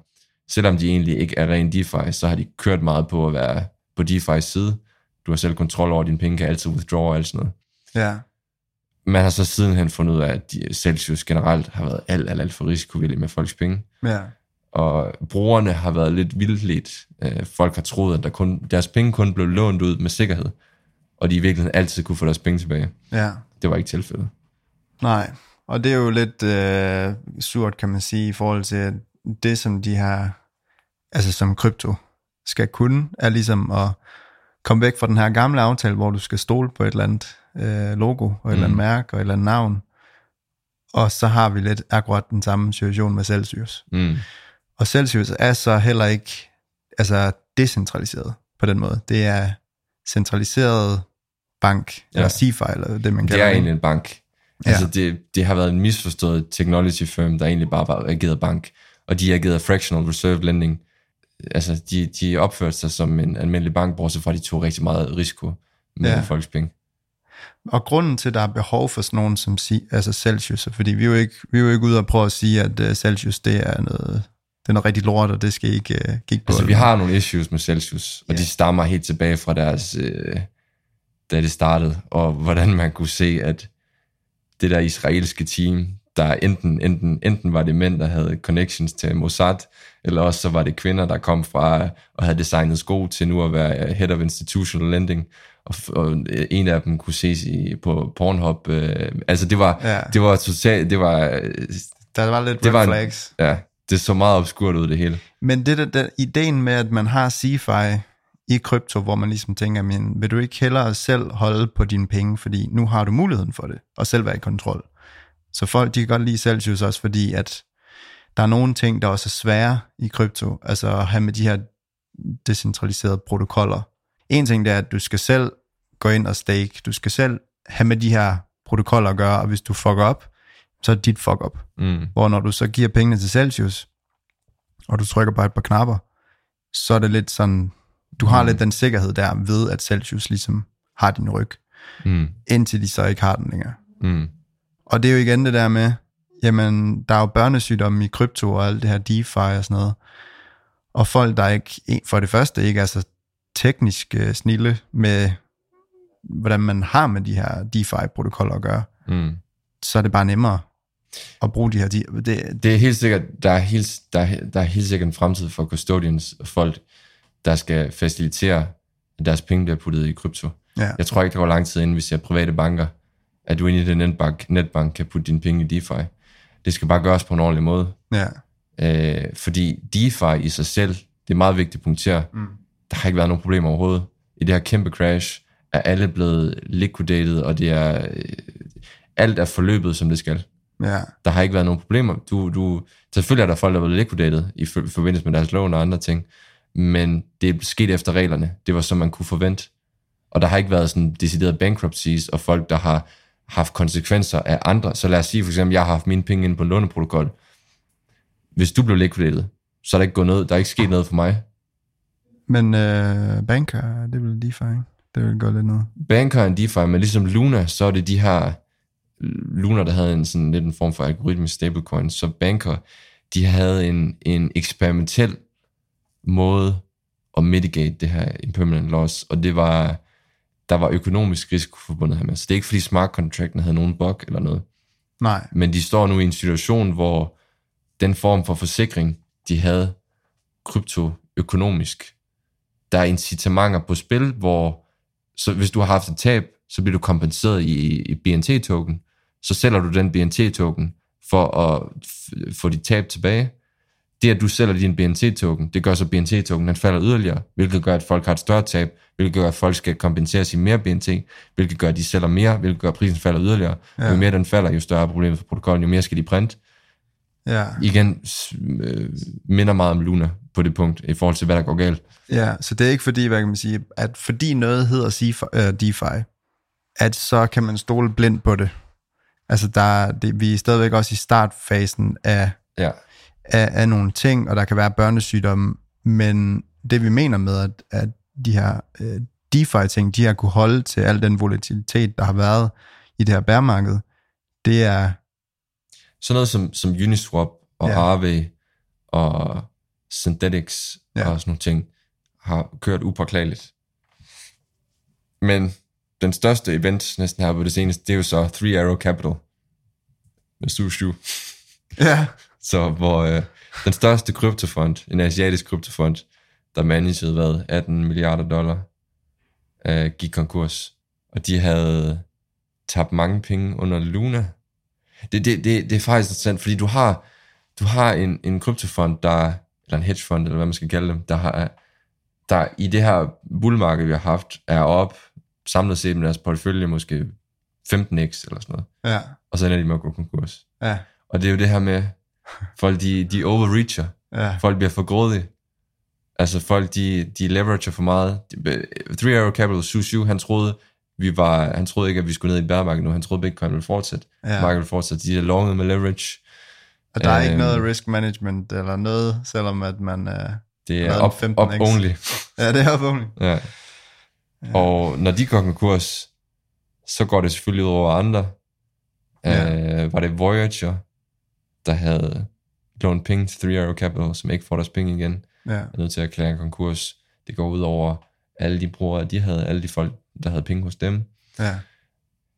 selvom de egentlig ikke er ren DeFi, så har de kørt meget på at være på DeFi's side. Du har selv kontrol over dine penge, kan altid withdraw og alt sådan noget. ja, Man har så sidenhen fundet ud af, at de, Celsius generelt har været alt, alt, alt for risikovillige med folks penge. ja, og brugerne har været lidt vildledt. Øh, folk har troet, at der kun, deres penge kun blev lånt ud med sikkerhed, og de i virkeligheden altid kunne få deres penge tilbage. ja. Det var ikke tilfældet. Nej, og det er jo lidt øh, surt, kan man sige, i forhold til det, som de har, altså som krypto skal kunne, er ligesom at komme væk fra den her gamle aftale, hvor du skal stole på et eller andet øh, logo, og et eller andet Mm. mærke, og et eller andet navn. Og så har vi lidt akkurat den samme situation med Celsius. Mm. Og Celsius er så heller ikke altså decentraliseret på den måde. Det er centraliseret bank, ja. eller CeFi, eller det man Det kalder er egentlig en bank. Ja. Altså det, det har været en misforstået technology firm, der egentlig bare var ageret bank, og de agerede fractional reserve lending. Altså de, de opførte sig som en almindelig bank, bortset fra at de tog rigtig meget risiko med Ja. folks penge. Og grunden til, at der er behov for sådan nogen som altså Celsius, fordi vi er, jo ikke, vi er jo ikke ude og prøve at sige, at uh, Celsius det er noget, det er noget rigtig lort, og det skal ikke uh, kigge på. Altså, vi har nogle issues med Celsius, og Ja. de stammer helt tilbage fra deres, øh, da det startede, og hvordan man kunne se, at det der israelske team, der enten, enten, enten var det mænd, der havde connections til Mossad, eller også så var det kvinder, der kom fra og havde designet sko til nu at være head of institutional lending, og, og en af dem kunne ses i, på Pornhub. Øh, altså det var, Ja. det var totalt, det var, Der var lidt det red var flags. ja, det så meget obskurt ud, det hele. Men det der, der, ideen med, at man har CeFi i krypto, hvor man ligesom tænker, men vil du ikke hellere selv holde på dine penge, fordi nu har du muligheden for det, og selv være i kontrol. Så folk, de kan godt lide Celsius også, fordi at der er nogle ting, der også er svære i krypto, altså at have med de her decentraliserede protokoller. En ting det er, at du skal selv gå ind og stake, du skal selv have med de her protokoller at gøre, og hvis du fucker op, så er dit fuck up. Mm. Hvor når du så giver pengene til Celsius, og du trykker på et par knapper, så er det lidt sådan, du har mm. lidt den sikkerhed der ved, at Celsius ligesom har din ryg, Mm. indtil de så ikke har den længere. Mm. Og det er jo igen det der med, jamen, der er jo børnesygdomme i krypto og alt det her DeFi og sådan noget. Og folk, der ikke, for det første ikke er så teknisk uh, snille med, hvordan man har med de her DeFi-protokoller at gøre, Mm. så er det bare nemmere at bruge de her... De, det, Det er helt sikkert, der er helt, der, er, der er helt sikkert en fremtid for custodians og folk, der skal facilitere, at deres penge bliver puttet i krypto. ja, Jeg tror ikke, der går lang tid, inden vi ser private banker, at du inde i den netbank, netbank kan putte dine penge i DeFi. Det skal bare gøres på en ordentlig måde. ja, Øh, fordi DeFi i sig selv, det er meget vigtigt at punktere, mm. der har ikke været nogen problemer overhovedet. I det her kæmpe crash er alle blevet liquidated, og det er, øh, alt er forløbet, som det skal. ja, Der har ikke været nogen problemer. Du, du, selvfølgelig er der folk, der er blevet liquidated i for- forbindelse med deres lån og andre ting, men det er sket efter reglerne. Det var, som man kunne forvente. Og der har ikke været sådan decideret bankruptcies, og folk, der har haft konsekvenser af andre. Så lad os sige for eksempel, jeg har haft mine penge inde på en låneprotokol. Hvis du blev liquidated, så er der ikke gået noget, der er ikke sket noget for mig. Men øh, banker, det vil DeFi, ikke? Det vil gøre lidt noget. Banker er en DeFi, men ligesom Luna, så er det de her Luna, der havde en sådan lidt en form for algoritmisk stablecoin, så banker, de havde en, en eksperimentel måde at mitigate det her impermanent loss, og det var, der var økonomisk risiko forbundet her med. Så det er ikke fordi smart contracten havde nogen bug eller noget, Nej, men de står nu i en situation, hvor den form for forsikring, de havde kryptoøkonomisk, der er incitamenter på spil, hvor så hvis du har haft et tab, så bliver du kompenseret i, i BNT-token, så sælger du den BNT-token for at få dit tab tilbage. Det, at du sælger din BNT-token, det gør så BNT-token, den falder yderligere, hvilket gør, at folk har et større tab, hvilket gør, at folk skal kompenseres i mere BNT, hvilket gør, at de sælger mere, hvilket gør, at prisen falder yderligere. Ja. Jo mere den falder, jo større er problemet for protokollen, jo mere skal de printe. ja. Igen øh, minder meget om Luna på det punkt, i forhold til, hvad der går galt. Ja, så det er ikke fordi, hvad kan man sige, at fordi noget hedder CeFi, uh, DeFi, at så kan man stole blindt på det. Altså, der, det, vi er stadigvæk også i startfasen af, Ja. Af, af nogle ting, og der kan være børnesygdomme, men det vi mener med, at, at de her uh, DeFi-ting, de har kunne holde til al den volatilitet, der har været i det her bærmarked, det er, Sådan noget som, som Uniswap og Ja. Aave og Synthetics ja. og sådan nogle ting har kørt upåklageligt. Men den største event næsten her på det seneste, det er jo så Three Arrow Capital med Sushu. ja, [laughs] Så hvor øh, den største kryptofond, en asiatisk kryptofond, der managede hvad, 18 milliarder dollar, øh, gik konkurs. Og de havde tabt mange penge under Luna. Det, det, det, det er faktisk interessant, fordi du har, du har en, en kryptofond, der, eller en hedgefond, eller hvad man skal kalde dem, der har, der i det her bullmarked, vi har haft, er op samlet set med deres portefølje måske 15x eller sådan noget. ja, Og så ender de med at gå konkurs. ja, Og det er jo det her med, folk de, de overreacher. ja, Folk bliver for grådige. Altså folk, de, de leverager for meget. De- Three Arrow Capital, Sushu, han troede, vi var, han troede ikke, at vi skulle ned i bærmarkedet nu. Han troede, Bitcoin ville fortsætte. Ja. Ja. Markedet ville fortsætte. De er longet med leverage. og der er ikke Øhm. noget risk management eller noget, selvom at man, uh, Det er den up 15x? only. [laughs] ja, det er only. Ja. Og når de går konkurs, så går det selvfølgelig ud over andre. Ja. Ja. Øh, var det Voyager, der havde lånt penge til Three Arrow Capital, som ikke får deres penge igen. Ja, er nødt til at erklære en konkurs. Det går ud over alle de brugere, de havde, alle de folk, der havde penge hos dem. ja,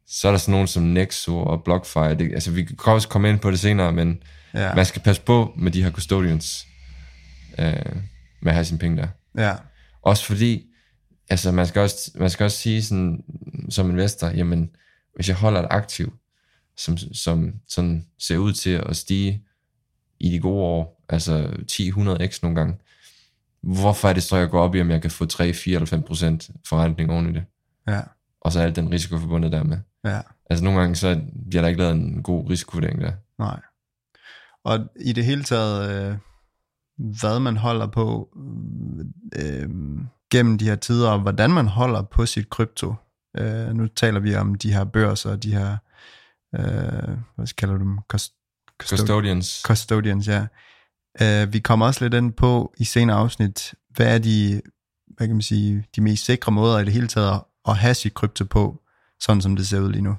Så er der sådan nogen som Nexo og BlockFi. Det, altså, vi kan også komme ind på det senere, men ja. man skal passe på med de her custodians, øh, med at have sine penge der. ja, Også fordi, altså man skal også, man skal også sige sådan, som investor, jamen, hvis jeg holder et aktiv, som, som sådan ser ud til at stige i de gode år, altså 10-100x nogle gange. Hvorfor er det så, jeg går op i, om jeg kan få 3, 4 eller 5 procent forrentning oven i det? Ja, Og så er alt den risiko forbundet dermed. ja, Altså nogle gange, så bliver der ikke lavet en god risikovurdering der. nej. Og i det hele taget, øh, hvad man holder på øh, gennem de her tider, og hvordan man holder på sit krypto. Øh, nu taler vi om de her børser, de her, øh, hvad kalder du dem? Cust- custod- Custodians. custodians, ja. Uh, vi kommer også lidt ind på i senere afsnit, hvad er de, hvad kan man sige, de mest sikre måder i det hele taget at have sit krypto på, sådan som det ser ud lige nu.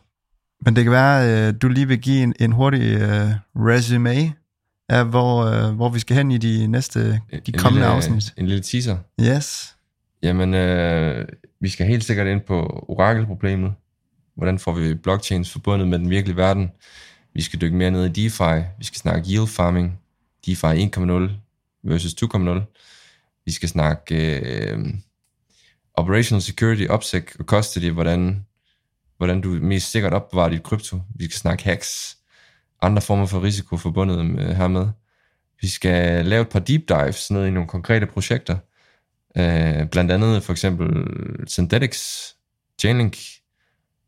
Men det kan være, uh, du lige vil give en, en hurtig uh, resume af, hvor, uh, hvor vi skal hen i de næste, de En kommende lille, afsnit. En lille teaser. Yes. Jamen, øh, vi skal helt sikkert ind på orakelproblemet. Hvordan får vi blockchains forbundet med den virkelige verden? Vi skal dykke mere ned i DeFi. Vi skal snakke yield farming, DeFi 1.0 versus 2.0. Vi skal snakke øh, operational security, OPSEC og custody, hvordan, hvordan du mest sikkert opbevarer dit krypto. Vi skal snakke hacks, andre former for risiko forbundet med, hermed. Vi skal lave et par deep dives ned i nogle konkrete projekter. Øh, blandt andet for eksempel Synthetics, Chainlink,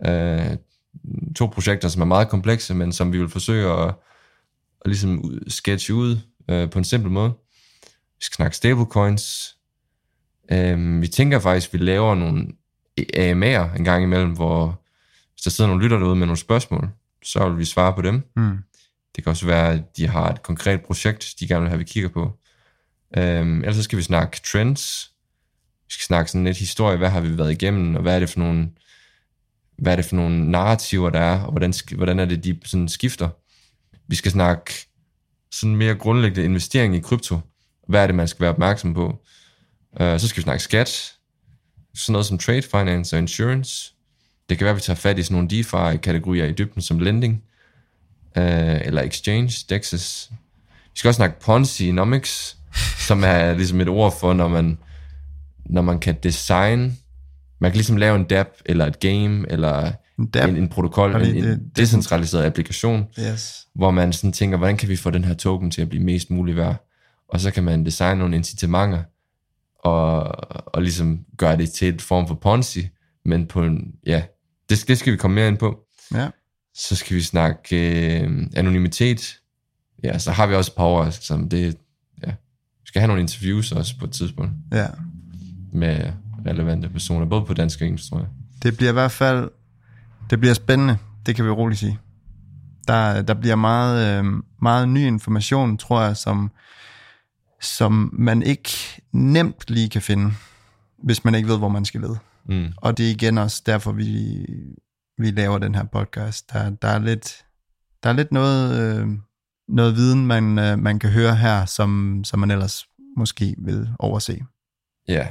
uh, to projekter, som er meget komplekse, men som vi vil forsøge at, at ligesom sketche ud uh, på en simpel måde. Vi skal snakke stablecoins. Uh, vi tænker faktisk, at vi laver nogle AMA'er en gang imellem, hvor hvis der sidder nogle lytter derude med nogle spørgsmål, så vil vi svare på dem. Mm. Det kan også være, at de har et konkret projekt, de gerne vil have, vi kigger på. Øhm, ellers så skal vi snakke trends. Vi skal snakke sådan lidt historie, hvad har vi været igennem, og hvad er det for nogle, hvad er det for nogle narrativer, der er, og hvordan, hvordan er det, de sådan skifter. Vi skal snakke sådan mere grundlæggende investering i krypto. Hvad er det, man skal være opmærksom på? Uh, så skal vi snakke skat. Sådan noget som trade finance og insurance. Det kan være, at vi tager fat i sådan nogle DeFi-kategorier i dybden som lending, uh, eller exchange, DEXs. Vi skal også snakke Ponzi-nomics, som er ligesom et ord for, når man, når man kan design, man kan ligesom lave en dApp, eller et game, eller En dApp. en, en protokol, en, en det- decentraliseret applikation, Yes. hvor man sådan tænker, hvordan kan vi få den her token til at blive mest muligt værd? Og så kan man designe nogle incitamenter, og, og ligesom gøre det til et form for Ponzi, men på en, ja, det, det skal vi komme mere ind på. Ja. Så skal vi snakke øh, anonymitet. Ja, så har vi også power, som det, ja, vi skal have nogle interviews også på et tidspunkt ja. med relevante personer, både på dansk og engelsk, tror jeg. Det bliver i hvert fald, det bliver spændende, det kan vi roligt sige. Der, der bliver meget, øh, meget ny information, tror jeg, som, som man ikke nemt lige kan finde, hvis man ikke ved, hvor man skal lede. Mm. Og det er igen også derfor, vi, vi laver den her podcast. Der, der, er, lidt, der er lidt noget, øh, noget viden, man, øh, man kan høre her, som, som man ellers måske vil overse. Ja,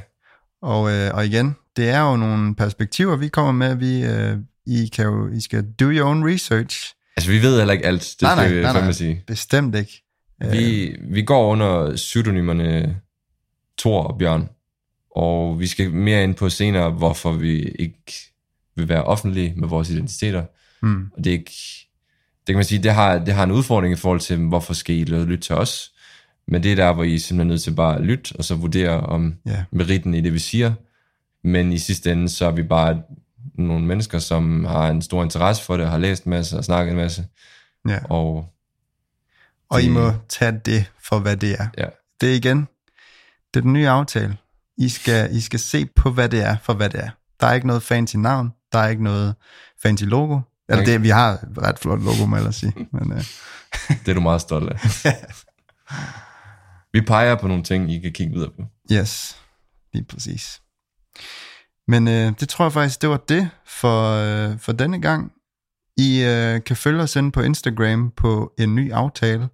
Og, øh, og igen, det er jo nogle perspektiver, vi kommer med. Vi, øh, I, kan jo, I skal do your own research. altså vi ved heller ikke alt, det Nej, skal nej, vi nej, nej. sige. Bestemt ikke. Øh, Vi, vi går under pseudonymerne Thor og Bjørn, og vi skal mere ind på senere, hvorfor vi ikke vil være offentlige med vores identiteter. mm, Og det er ikke, det kan man sige, det har, det har en udfordring i forhold til, hvorfor skal I lytte til os? Men det er der, hvor I er simpelthen nødt til bare at lytte, og så vurdere om ja, meritten i det, vi siger. Men i sidste ende, så er vi bare nogle mennesker, som har en stor interesse for det, og har læst en masse og snakket en masse. ja. Og Og I det- må tage det for, hvad det er. ja, Det er igen, det er den nye aftale. I skal, I skal se på, hvad det er, for hvad det er. Der er ikke noget fancy navn, der er ikke noget fancy logo. Eller Okay. det, vi har et ret flot logo, må jeg ellers sige. Men, øh, [laughs] det er du meget stolt af. [laughs] vi peger på nogle ting, I kan kigge videre på. Yes, lige præcis. Men øh, det tror jeg faktisk, det var det for, øh, for denne gang. I øh, kan følge os ind på Instagram på en ny aftale.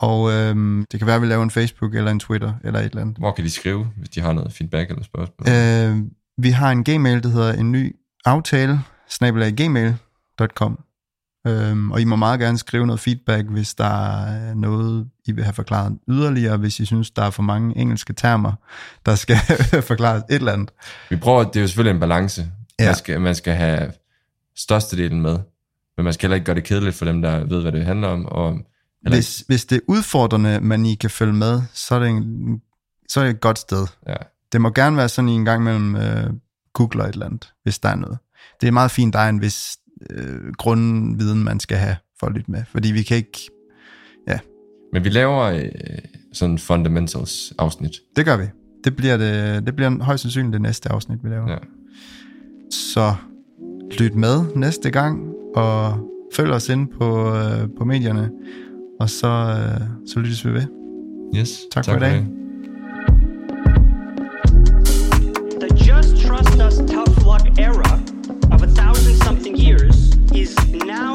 Og øh, det kan være, at vi laver en Facebook eller en Twitter eller et eller andet. Hvor kan de skrive, hvis de har noget feedback eller spørgsmål? Øh, vi har en gmail, der hedder en ny aftale, snabelag gmail.com. Øhm, og I må meget gerne skrive noget feedback, hvis der er noget, I vil have forklaret yderligere, hvis I synes, der er for mange engelske termer, der skal [laughs] forklares et eller andet. Vi prøver, det er jo selvfølgelig en balance. Ja. Man, skal, man skal have størstedelen med, men man skal heller ikke gøre det kedeligt for dem, der ved, hvad det handler om, og hvis, hvis det er udfordrende, man I kan følge med, så er det, en, så er det et godt sted. Ja. Det må gerne være sådan I en gang mellem øh, googler et eller andet, hvis der er noget. Det er meget fint, der er en vis øh, grundviden, man skal have for lytte med. Fordi vi kan ikke... Men vi laver øh, sådan fundamentals afsnit. Det gør vi. Det bliver, det, det bliver højst sandsynligt det næste afsnit, vi laver. Ja. Så lyt med næste gang, og følg os ind på, øh, på medierne, og så, øh, så lyttes vi ved. Yes. Tak for i dag. The is now